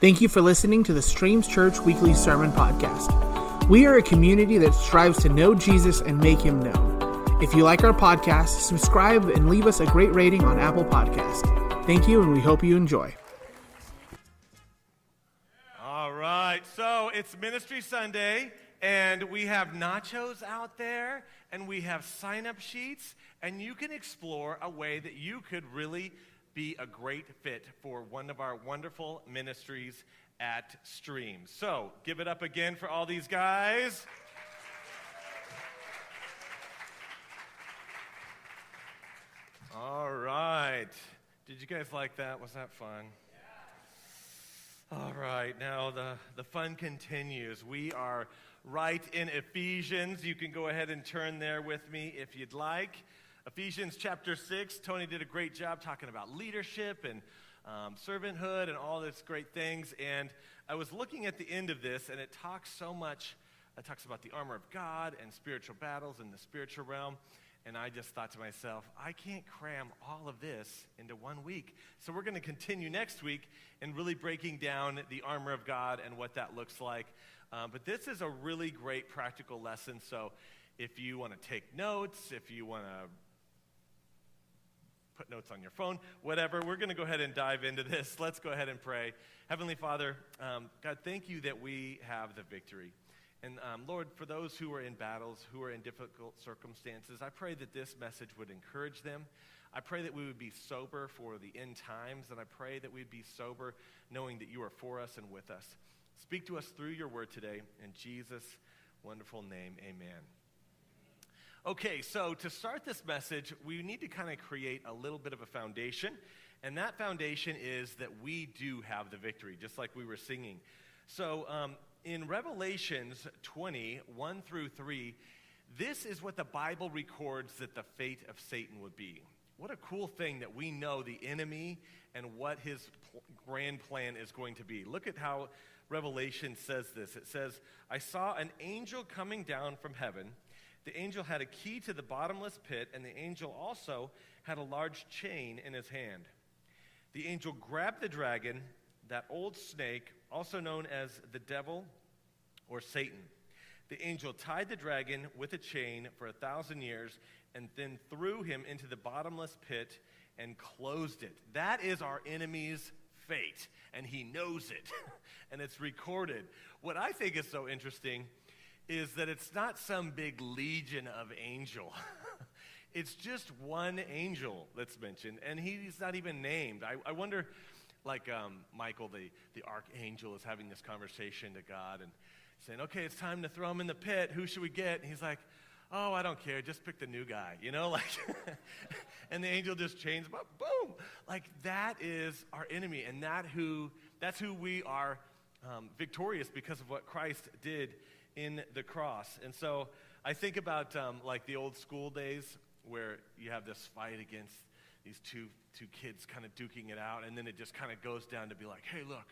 Thank you for listening to the Streams Church Weekly Sermon Podcast. We are a community that strives to know Jesus and make him known. If you like our podcast, subscribe and leave us a great rating on Apple Podcast. Thank you, and we hope you enjoy. All right, so it's Ministry Sunday, and we have nachos out there, and we have sign up sheets, and you can explore a way that you could really be a great fit for one of our wonderful ministries at Stream. So give it up again for all these guys. All right. Did you guys like that? Was that fun? All right, now the, the fun continues. We are right in Ephesians. You can go ahead and turn there with me if you'd like. Ephesians chapter 6, Tony did a great job talking about leadership and um, servanthood and all these great things. And I was looking at the end of this, and it talks so much. It talks about the armor of God and spiritual battles in the spiritual realm. And I just thought to myself, I can't cram all of this into one week. So we're going to continue next week and really breaking down the armor of God and what that looks like. Um, but this is a really great practical lesson. So if you want to take notes, if you want to put notes on your phone, whatever, we're going to go ahead and dive into this. Let's go ahead and pray. Heavenly Father, um, God, thank you that we have the victory. And um, Lord, for those who are in battles, who are in difficult circumstances, I pray that this message would encourage them. I pray that we would be sober for the end times, and I pray that we'd be sober knowing that you are for us and with us. Speak to us through your word today. In Jesus' wonderful name, amen. Okay, so to start this message, we need to kind of create a little bit of a foundation. And that foundation is that we do have the victory, just like we were singing. So, um, in Revelations 20, 1 through 3, this is what the Bible records that the fate of Satan would be. What a cool thing that we know the enemy and what his pl- grand plan is going to be. Look at how Revelation says this. It says, I saw an angel coming down from heaven. The angel had a key to the bottomless pit, and the angel also had a large chain in his hand. The angel grabbed the dragon, that old snake also known as the devil or Satan. The angel tied the dragon with a chain for a thousand years and then threw him into the bottomless pit and closed it. That is our enemy's fate, and he knows it, and it's recorded. What I think is so interesting is that it's not some big legion of angel. it's just one angel that's mentioned, and he's not even named. I, I wonder like um, Michael, the, the archangel, is having this conversation to God and saying, okay, it's time to throw him in the pit. Who should we get? And he's like, oh, I don't care. Just pick the new guy, you know? Like, and the angel just up. Boom! Like, that is our enemy. And that who, that's who we are um, victorious because of what Christ did in the cross. And so I think about um, like the old school days where you have this fight against these two, two kids kind of duking it out, and then it just kind of goes down to be like, hey, look,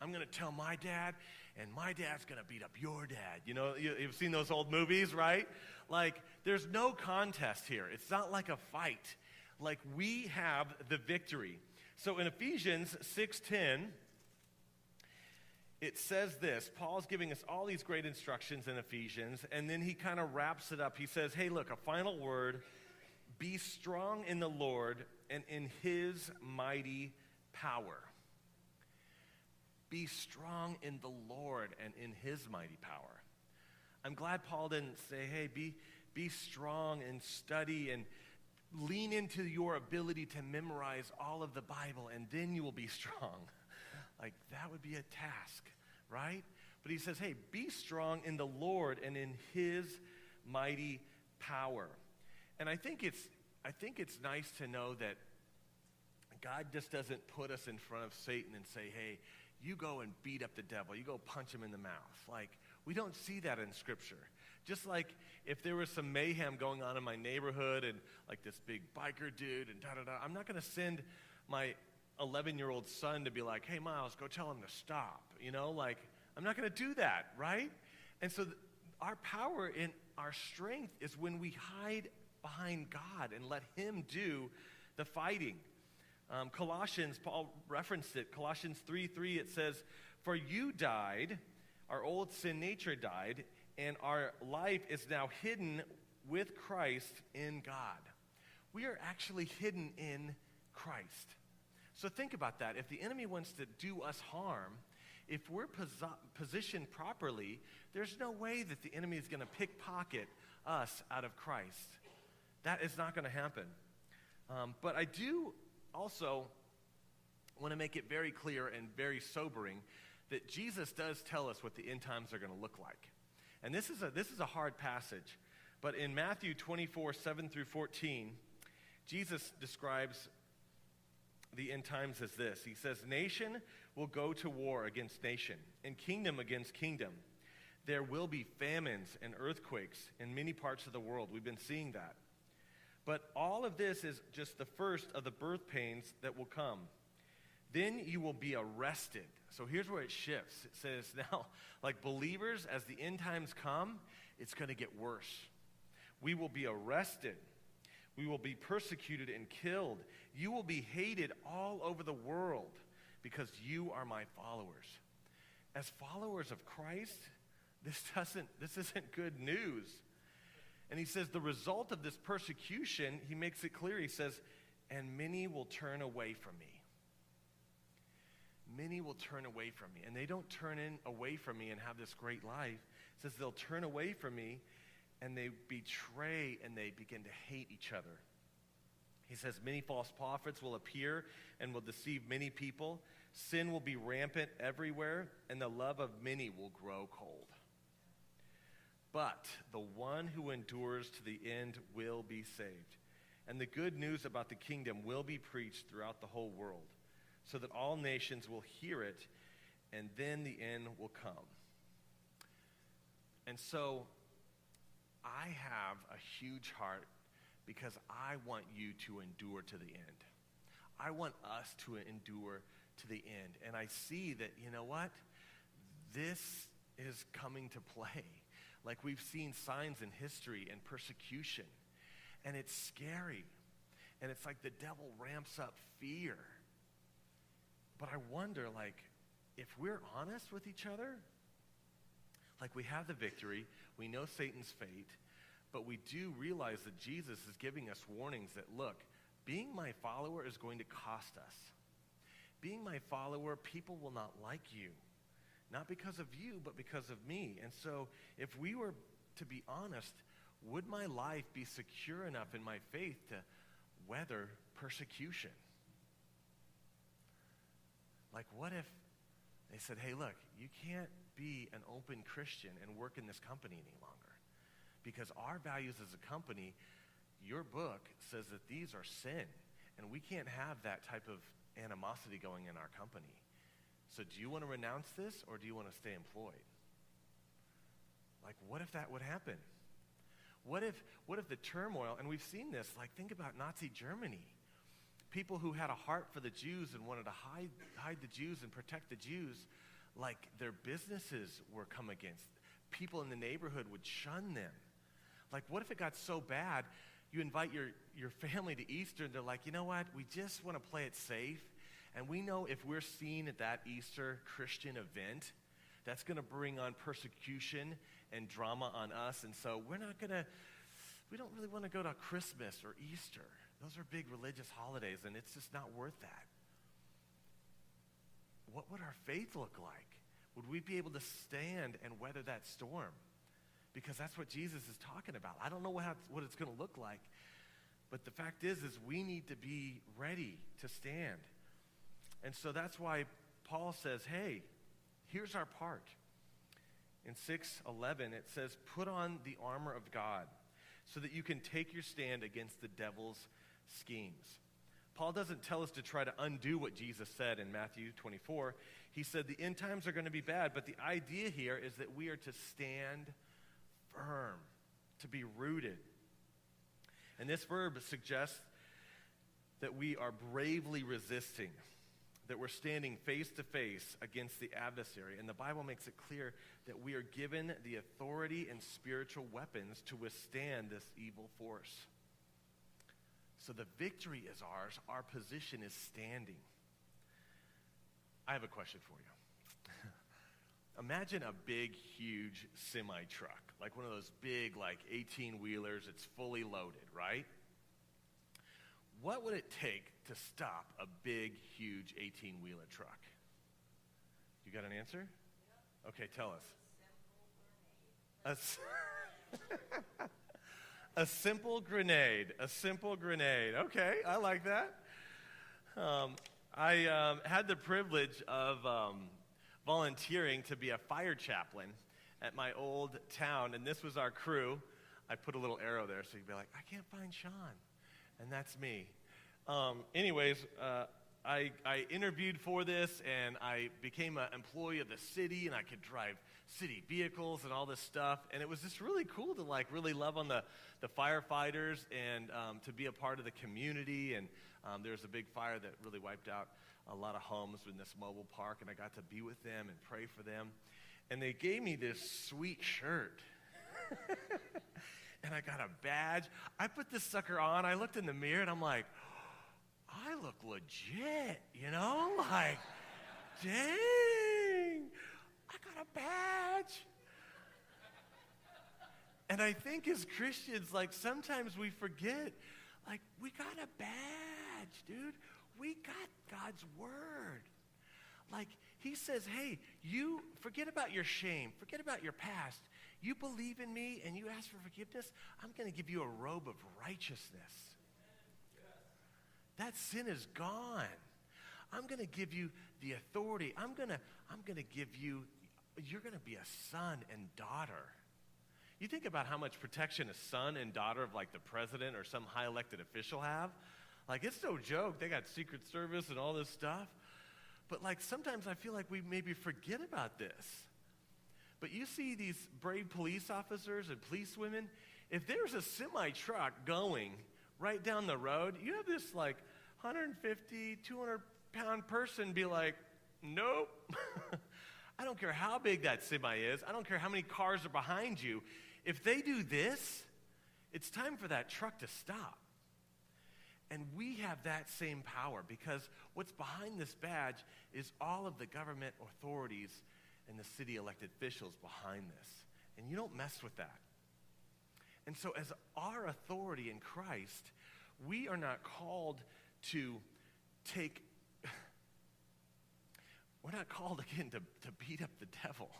I'm going to tell my dad, and my dad's going to beat up your dad. You know, you, you've seen those old movies, right? Like, there's no contest here. It's not like a fight. Like, we have the victory. So in Ephesians 6.10, it says this Paul's giving us all these great instructions in Ephesians, and then he kind of wraps it up. He says, Hey, look, a final word be strong in the Lord and in his mighty power. Be strong in the Lord and in his mighty power. I'm glad Paul didn't say, hey, be, be strong and study and lean into your ability to memorize all of the Bible and then you will be strong. Like, that would be a task, right? But he says, hey, be strong in the Lord and in his mighty power. And I think it's, I think it's nice to know that God just doesn't put us in front of Satan and say, hey, you go and beat up the devil. You go punch him in the mouth. Like, we don't see that in Scripture. Just like if there was some mayhem going on in my neighborhood and like this big biker dude and da da da, I'm not going to send my 11 year old son to be like, hey, Miles, go tell him to stop. You know, like, I'm not going to do that, right? And so th- our power and our strength is when we hide behind God and let Him do the fighting. Um, Colossians, Paul referenced it. Colossians 3 3, it says, For you died, our old sin nature died, and our life is now hidden with Christ in God. We are actually hidden in Christ. So think about that. If the enemy wants to do us harm, if we're posi- positioned properly, there's no way that the enemy is going to pickpocket us out of Christ. That is not going to happen. Um, but I do also want to make it very clear and very sobering that Jesus does tell us what the end times are going to look like. And this is a, this is a hard passage. But in Matthew 24, 7 through 14, Jesus describes the end times as this He says, Nation will go to war against nation, and kingdom against kingdom. There will be famines and earthquakes in many parts of the world. We've been seeing that. But all of this is just the first of the birth pains that will come. Then you will be arrested. So here's where it shifts. It says, now, like believers, as the end times come, it's going to get worse. We will be arrested. We will be persecuted and killed. You will be hated all over the world because you are my followers. As followers of Christ, this doesn't this isn't good news. And he says the result of this persecution, he makes it clear. He says, "And many will turn away from me." Many will turn away from me. And they don't turn in away from me and have this great life. It says they'll turn away from me and they betray and they begin to hate each other. He says, Many false prophets will appear and will deceive many people. Sin will be rampant everywhere, and the love of many will grow cold. But the one who endures to the end will be saved. And the good news about the kingdom will be preached throughout the whole world, so that all nations will hear it, and then the end will come. And so I have a huge heart because I want you to endure to the end. I want us to endure to the end. And I see that, you know what? This is coming to play. Like we've seen signs in history and persecution. And it's scary. And it's like the devil ramps up fear. But I wonder, like, if we're honest with each other, like we have the victory, we know Satan's fate, but we do realize that Jesus is giving us warnings that look, being my follower is going to cost us. Being my follower, people will not like you. Not because of you, but because of me. And so, if we were to be honest, would my life be secure enough in my faith to weather persecution? Like, what if they said, hey, look, you can't be an open Christian and work in this company any longer? because our values as a company, your book says that these are sin, and we can't have that type of animosity going in our company. So, do you want to renounce this, or do you want to stay employed? Like, what if that would happen? What if, what if the turmoil, and we've seen this, like, think about Nazi Germany. People who had a heart for the Jews and wanted to hide, hide the Jews and protect the Jews, like, their businesses were come against. People in the neighborhood would shun them. Like, what if it got so bad, you invite your, your family to Easter, and they're like, you know what? We just want to play it safe. And we know if we're seen at that Easter Christian event, that's going to bring on persecution and drama on us. And so we're not going to, we don't really want to go to Christmas or Easter. Those are big religious holidays, and it's just not worth that. What would our faith look like? Would we be able to stand and weather that storm? because that's what Jesus is talking about. I don't know what, what it's going to look like, but the fact is, is we need to be ready to stand. And so that's why Paul says, hey, here's our part. In 6:11 it says, "Put on the armor of God so that you can take your stand against the devil's schemes." Paul doesn't tell us to try to undo what Jesus said in Matthew 24. He said the end times are going to be bad, but the idea here is that we are to stand firm, to be rooted. And this verb suggests that we are bravely resisting, that we're standing face to face against the adversary. And the Bible makes it clear that we are given the authority and spiritual weapons to withstand this evil force. So the victory is ours, our position is standing. I have a question for you. imagine a big, huge semi truck, like one of those big, like 18 wheelers. It's fully loaded, right? What would it take to stop a big, huge 18 wheeler truck? You got an answer? Okay, tell us. A, simple grenade. A simple grenade. Okay, I like that. Um, I um, had the privilege of um, volunteering to be a fire chaplain at my old town, and this was our crew. I put a little arrow there so you'd be like, I can't find Sean. And that's me. Um, anyways, uh, I, I interviewed for this, and I became an employee of the city, and I could drive city vehicles and all this stuff. And it was just really cool to like really love on the, the firefighters and um, to be a part of the community. And um, there was a big fire that really wiped out a lot of homes in this mobile park, and I got to be with them and pray for them. And they gave me this sweet shirt. and I got a badge. I put this sucker on. I looked in the mirror and I'm like, I look legit, you know? Like, dang, I got a badge. And I think as Christians, like, sometimes we forget, like, we got a badge, dude. We got God's word. Like, he says, hey, you forget about your shame, forget about your past. You believe in me and you ask for forgiveness, I'm going to give you a robe of righteousness. That sin is gone. I'm going to give you the authority. I'm going to I'm going to give you you're going to be a son and daughter. You think about how much protection a son and daughter of like the president or some high elected official have? Like it's no joke. They got secret service and all this stuff. But like sometimes I feel like we maybe forget about this. But you see these brave police officers and police women, if there's a semi truck going right down the road, you have this like 150, 200 pound person be like, nope. Don't care how big that semi is, I don't care how many cars are behind you. If they do this, it's time for that truck to stop. And we have that same power because what's behind this badge is all of the government authorities and the city elected officials behind this. And you don't mess with that. And so, as our authority in Christ, we are not called to take, we're not called again to, to beat up the devil.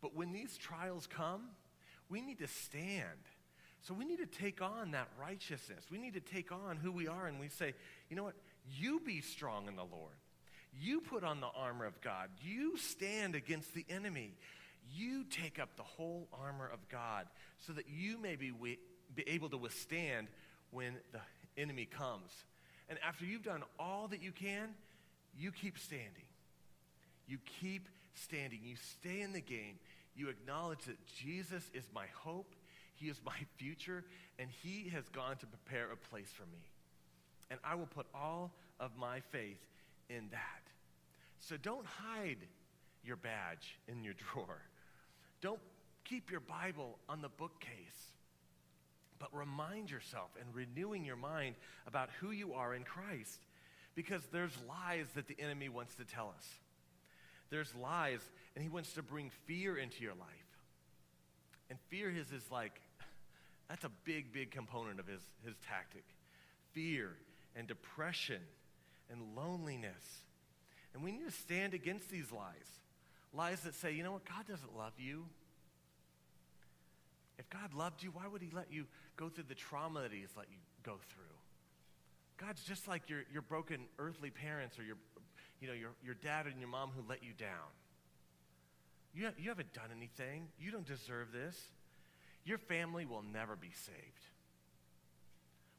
But when these trials come, we need to stand. So we need to take on that righteousness. We need to take on who we are, and we say, you know what? You be strong in the Lord. You put on the armor of God. You stand against the enemy. You take up the whole armor of God so that you may be, be able to withstand when the enemy comes. And after you've done all that you can, you keep standing. You keep standing. You stay in the game. You acknowledge that Jesus is my hope, He is my future, and He has gone to prepare a place for me. And I will put all of my faith in that. So don't hide your badge in your drawer. Don't keep your Bible on the bookcase. But remind yourself and renewing your mind about who you are in Christ. Because there's lies that the enemy wants to tell us. There's lies, and he wants to bring fear into your life. And fear is, is like, that's a big, big component of his, his tactic. Fear and depression and loneliness. And we need to stand against these lies. Lies that say, you know what, God doesn't love you. If God loved you, why would he let you go through the trauma that he's let you go through? God's just like your, your broken earthly parents or your, you know, your, your dad and your mom who let you down. You, you haven't done anything. You don't deserve this. Your family will never be saved.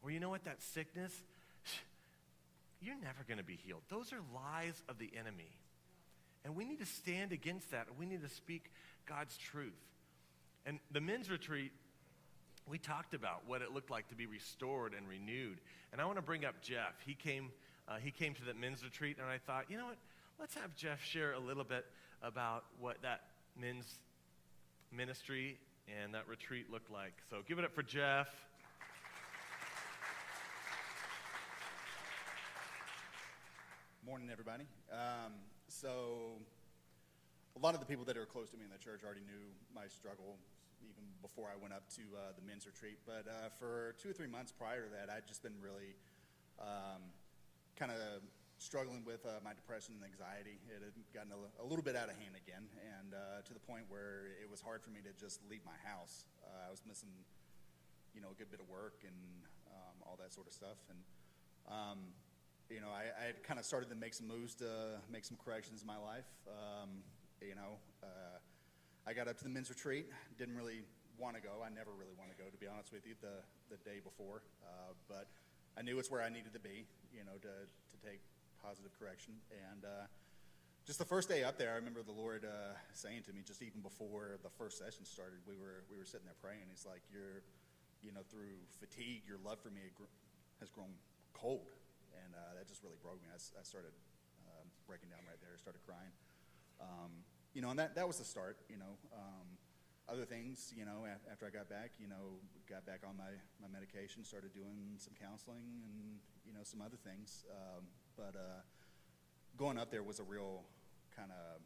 Or you know what? That sickness, you're never going to be healed. Those are lies of the enemy. And we need to stand against that. We need to speak God's truth. And the men's retreat, we talked about what it looked like to be restored and renewed. And I want to bring up Jeff. He came, uh, he came to that men's retreat, and I thought, you know what? Let's have Jeff share a little bit about what that men's ministry and that retreat looked like. So give it up for Jeff. Morning, everybody. Um, so, a lot of the people that are close to me in the church already knew my struggle even before I went up to uh, the men's retreat. But uh, for two or three months prior to that, I'd just been really um, kind of struggling with uh, my depression and anxiety. It had gotten a, a, little bit out of hand again, and uh, to the point where it was hard for me to just leave my house. Uh, I was missing, you know, a good bit of work and um, all that sort of stuff. And um, you know, I, I had kind of started to make some moves to make some corrections in my life. Um, you know, uh, I got up to the men's retreat. Didn't really want to go. I never really want to go, to be honest with you, the, the day before. Uh, but I knew it's where I needed to be, you know, to, to take positive correction. And uh, just the first day up there, I remember the Lord uh, saying to me, just even before the first session started, we were, we were sitting there praying. He's like, You're, you know, through fatigue, your love for me has grown cold. And uh, that just really broke me. I, I started um, breaking down right there, started crying. Um, you know, and that, that was the start, you know. Um, other things, you know, after I got back, you know, got back on my, my medication, started doing some counseling and, you know, some other things. Um, but uh, going up there was a real kind of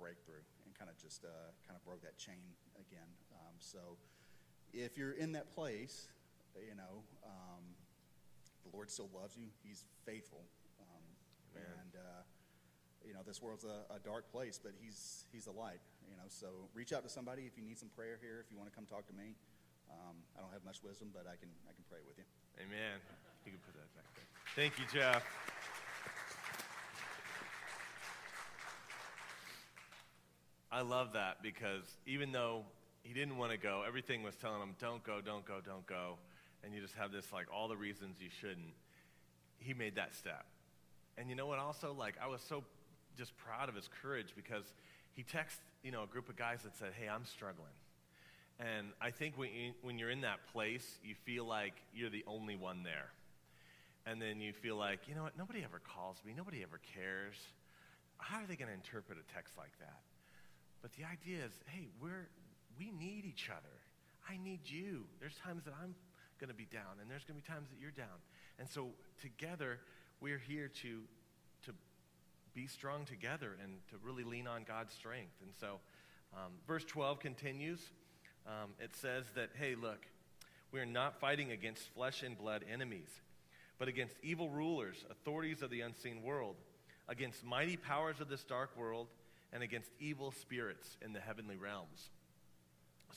breakthrough and kind of just uh, kind of broke that chain again. Um, so if you're in that place, you know, um, the Lord still loves you. He's faithful. Um, and, uh, you know, this world's a, a, dark place, but he's, he's a light, you know. So reach out to somebody if you need some prayer here, if you want to come talk to me. Um, I don't have much wisdom, but I can, I can pray with you. Amen. You can put that back there. Thank you, Jeff. I love that because even though he didn't want to go, everything was telling him, don't go, don't go, don't go. And you just have this, like, all the reasons you shouldn't. He made that step. And you know what, also, like, I was so just proud of his courage because he texted, you know, a group of guys that said, hey, I'm struggling. And I think when, you, when you're in that place, you feel like you're the only one there. And then you feel like, you know what, nobody ever calls me, nobody ever cares. How are they going to interpret a text like that? But the idea is, hey, we're, we need each other. I need you. There's times that I'm going to be down, and there's going to be times that you're down. And so together, we're here to to be strong together and to really lean on God's strength. And so, um, verse 12 continues. Um, it says that, hey, look, we are not fighting against flesh and blood enemies, but against evil rulers, authorities of the unseen world, against mighty powers of this dark world, and against evil spirits in the heavenly realms.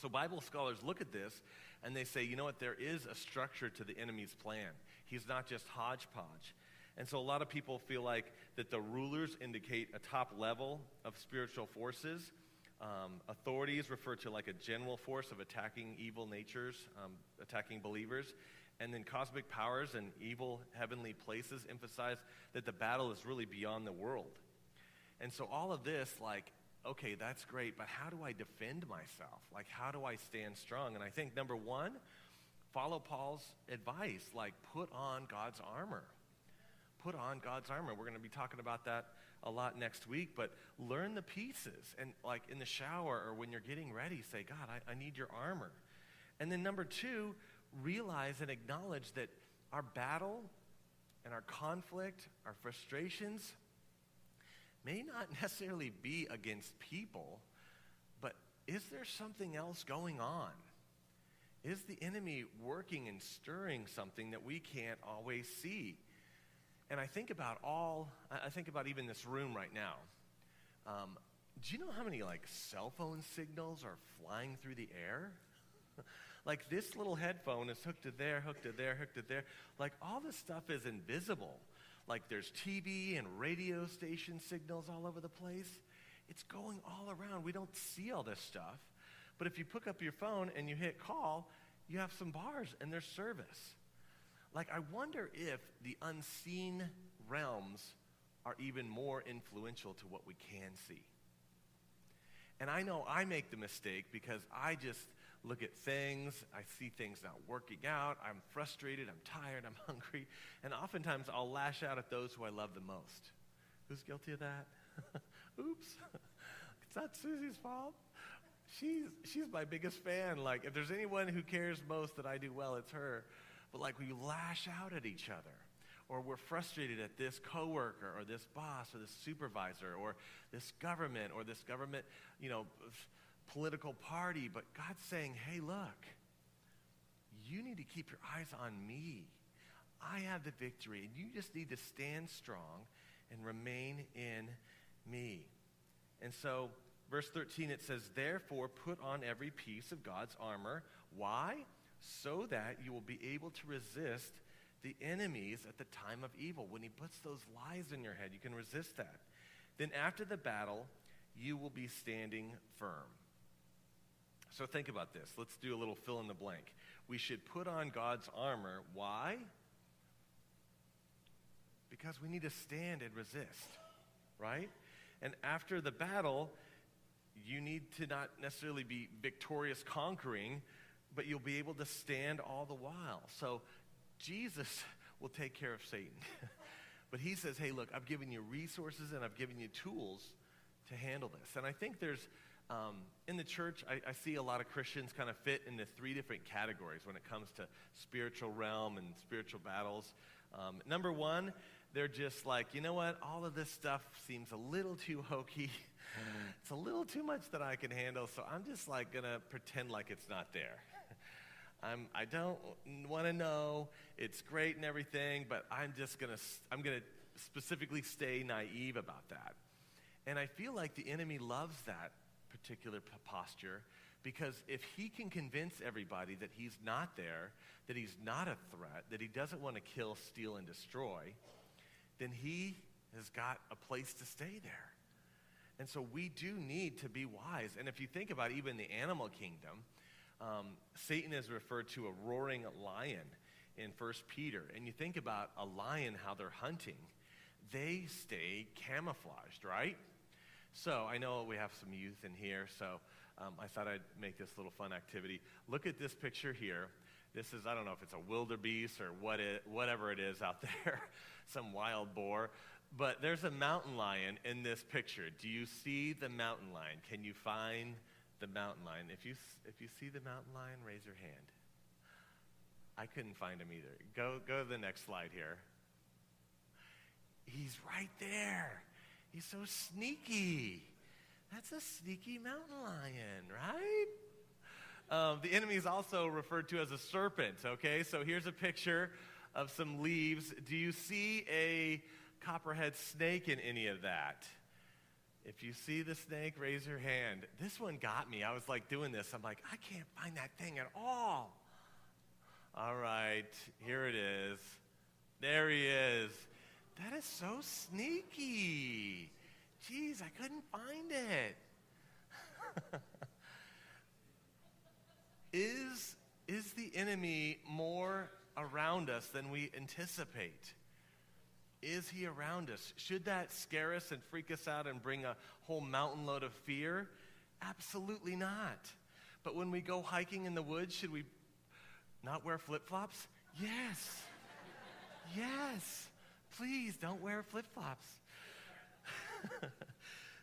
So, Bible scholars look at this and they say, you know what, there is a structure to the enemy's plan. He's not just hodgepodge. And so a lot of people feel like that the rulers indicate a top level of spiritual forces. Um, authorities refer to like a general force of attacking evil natures, um, attacking believers. And then cosmic powers and evil heavenly places emphasize that the battle is really beyond the world. And so all of this, like, okay, that's great, but how do I defend myself? Like, how do I stand strong? And I think number one, follow Paul's advice, like, put on God's armor put on God's armor. We're going to be talking about that a lot next week, but learn the pieces. And like in the shower or when you're getting ready, say, God, I, I need your armor. And then number two, realize and acknowledge that our battle and our conflict, our frustrations, may not necessarily be against people, but is there something else going on? Is the enemy working and stirring something that we can't always see? And I think about all, I think about even this room right now. Um, do you know how many like cell phone signals are flying through the air? like this little headphone is hooked to there, hooked to there, hooked to there. Like all this stuff is invisible. Like there's TV and radio station signals all over the place. It's going all around. We don't see all this stuff. But if you pick up your phone and you hit call, you have some bars and there's service. Like, I wonder if the unseen realms are even more influential to what we can see. And I know I make the mistake because I just look at things, I see things not working out, I'm frustrated, I'm tired, I'm hungry, and oftentimes I'll lash out at those who I love the most. Who's guilty of that? Oops. it's not Susie's fault. She's, she's my biggest fan. Like, if there's anyone who cares most that I do well, it's her but like we lash out at each other. or we're frustrated at this coworker or this boss or this supervisor or this government or this government, you know, political party, but God's saying, hey, look, you need to keep your eyes on me. I have the victory, and you just need to stand strong and remain in me. And so, verse 13, it says, Therefore, put on every piece of God's armor. Why? So that you will be able to resist the enemies at the time of evil. When he puts those lies in your head, you can resist that. Then, after the battle, you will be standing firm. So, think about this. Let's do a little fill in the blank. We should put on God's armor. Why? Because we need to stand and resist, right? And after the battle, you need to not necessarily be victorious conquering, but you'll be able to stand all the while. So Jesus will take care of Satan. but he says, hey, look, I've given you resources and I've given you tools to handle this. And I think there's, um, in the church, I, I, see a lot of Christians kind of fit into three different categories when it comes to spiritual realm and spiritual battles. Um, number one, they're just like, you know what? All of this stuff seems a little too hokey. it's a little too much that I can handle, so I'm just like going to pretend like it's not there. I'm, I don't want to know. It's great and everything, but I'm just going to, I'm going to specifically stay naive about that. And I feel like the enemy loves that particular posture because if he can convince everybody that he's not there, that he's not a threat, that he doesn't want to kill, steal, and destroy, then he has got a place to stay there. And so we do need to be wise. And if you think about even the animal kingdom, um, Satan is referred to a roaring lion in 1 Peter. And you think about a lion, how they're hunting, they stay camouflaged, right? So I know we have some youth in here, so um, I thought I'd make this little fun activity. Look at this picture here. This is, I don't know if it's a wildebeest or what it, whatever it is out there, some wild boar. But there's a mountain lion in this picture. Do you see the mountain lion? Can you find the mountain lion? If you, if you see the mountain lion, raise your hand. I couldn't find him either. Go, go to the next slide here. He's right there. He's so sneaky. That's a sneaky mountain lion, right? Um, the enemy is also referred to as a serpent, okay? So here's a picture of some leaves. Do you see a copperhead snake in any of that? If you see the snake, raise your hand. This one got me. I was like doing this. I'm like, I can't find that thing at all. All right, here it is. There he is. That is so sneaky. Jeez, I couldn't find it. is, is the enemy more around us than we anticipate? Is he around us? Should that scare us and freak us out and bring a whole mountain load of fear? Absolutely not. But when we go hiking in the woods, should we not wear flip flops? Yes. yes. Please don't wear flip flops.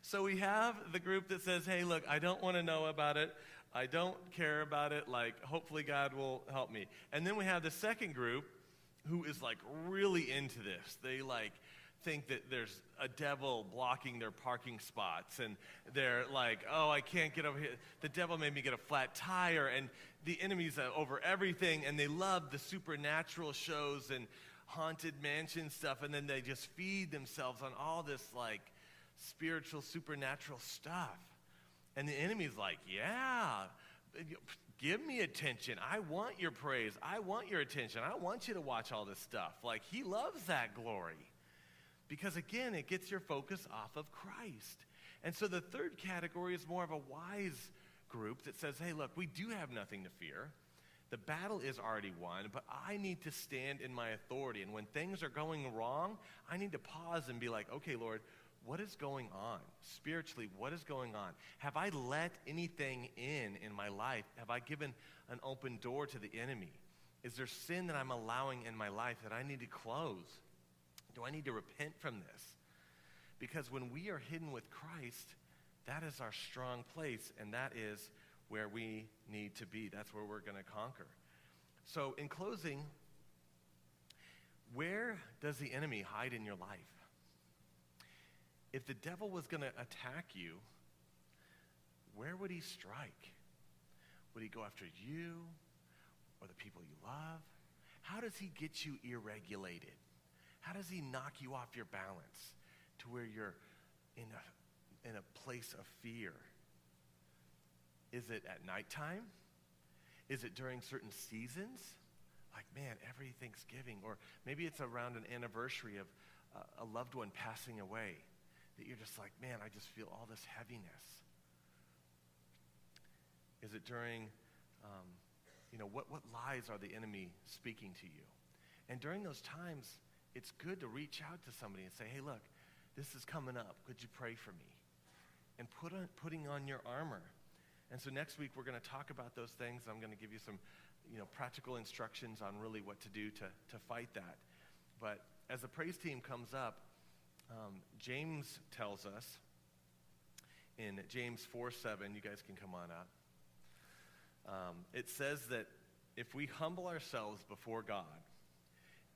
so we have the group that says, hey, look, I don't want to know about it. I don't care about it. Like, hopefully, God will help me. And then we have the second group who is like really into this. They like think that there's a devil blocking their parking spots and they're like, oh, I can't get over here. The devil made me get a flat tire and the enemy's uh, over everything and they love the supernatural shows and haunted mansion stuff and then they just feed themselves on all this like spiritual supernatural stuff. And the enemy's like, yeah, give me attention. I want your praise. I want your attention. I want you to watch all this stuff. Like, he loves that glory. Because again, it gets your focus off of Christ. And so the third category is more of a wise group that says, hey, look, we do have nothing to fear. The battle is already won, but I need to stand in my authority. And when things are going wrong, I need to pause and be like, okay, Lord, what is going on? Spiritually, what is going on? Have I let anything in in my life? Have I given an open door to the enemy? Is there sin that I'm allowing in my life that I need to close? Do I need to repent from this? Because when we are hidden with Christ, that is our strong place, and that is where we need to be. That's where we're going to conquer. So, in closing, where does the enemy hide in your life? If the devil was going to attack you, where would he strike? Would he go after you or the people you love? How does he get you irregulated? How does he knock you off your balance to where you're in a, in a place of fear? Is it at nighttime? Is it during certain seasons? Like, man, every Thanksgiving. Or maybe it's around an anniversary of uh, a loved one passing away that you're just like, man, I just feel all this heaviness. Is it during, um, you know, what, what lies are the enemy speaking to you? And during those times, it's good to reach out to somebody and say, hey, look, this is coming up. Could you pray for me? And put on, putting on your armor. And so next week, we're going to talk about those things. I'm going to give you some you know, practical instructions on really what to do to, to fight that. But as the praise team comes up, um, James tells us in James 4 7, you guys can come on up. Um, it says that if we humble ourselves before God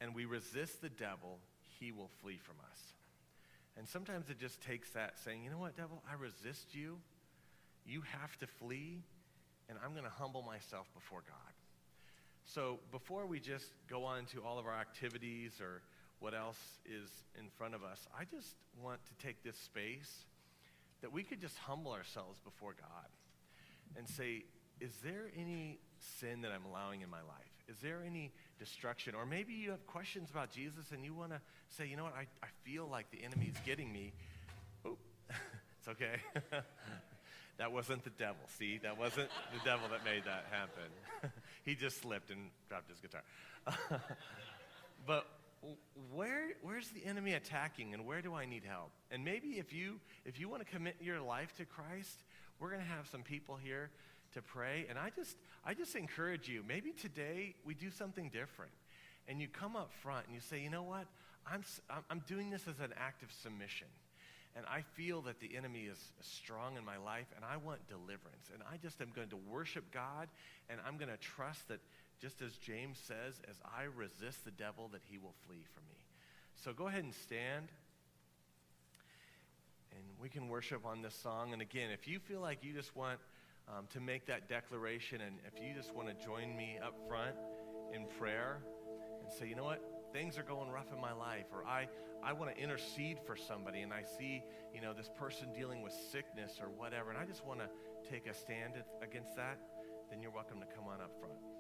and we resist the devil, he will flee from us. And sometimes it just takes that saying, you know what, devil, I resist you. You have to flee, and I'm going to humble myself before God. So before we just go on to all of our activities or what else is in front of us, I just want to take this space that we could just humble ourselves before God and say, is there any sin that I'm allowing in my life? Is there any destruction? Or maybe you have questions about Jesus and you want to say, you know what, I, I feel like the enemy is getting me. Oh, it's okay. that wasn't the devil. See, that wasn't the devil that made that happen. he just slipped and dropped his guitar. but where, where's the enemy attacking and where do I need help? And maybe if you, if you want to commit your life to Christ, we're going to have some people here to pray. And I just, I just encourage you, maybe today we do something different. And you come up front and you say, you know what? I'm, I'm doing this as an act of submission. And I feel that the enemy is strong in my life, and I want deliverance. And I just am going to worship God, and I'm going to trust that, just as James says, as I resist the devil, that he will flee from me. So go ahead and stand, and we can worship on this song. And again, if you feel like you just want um, to make that declaration. And if you just want to join me up front in prayer and say, you know what, things are going rough in my life, or I, I want to intercede for somebody and I see, you know, this person dealing with sickness or whatever, and I just want to take a stand against that, then you're welcome to come on up front.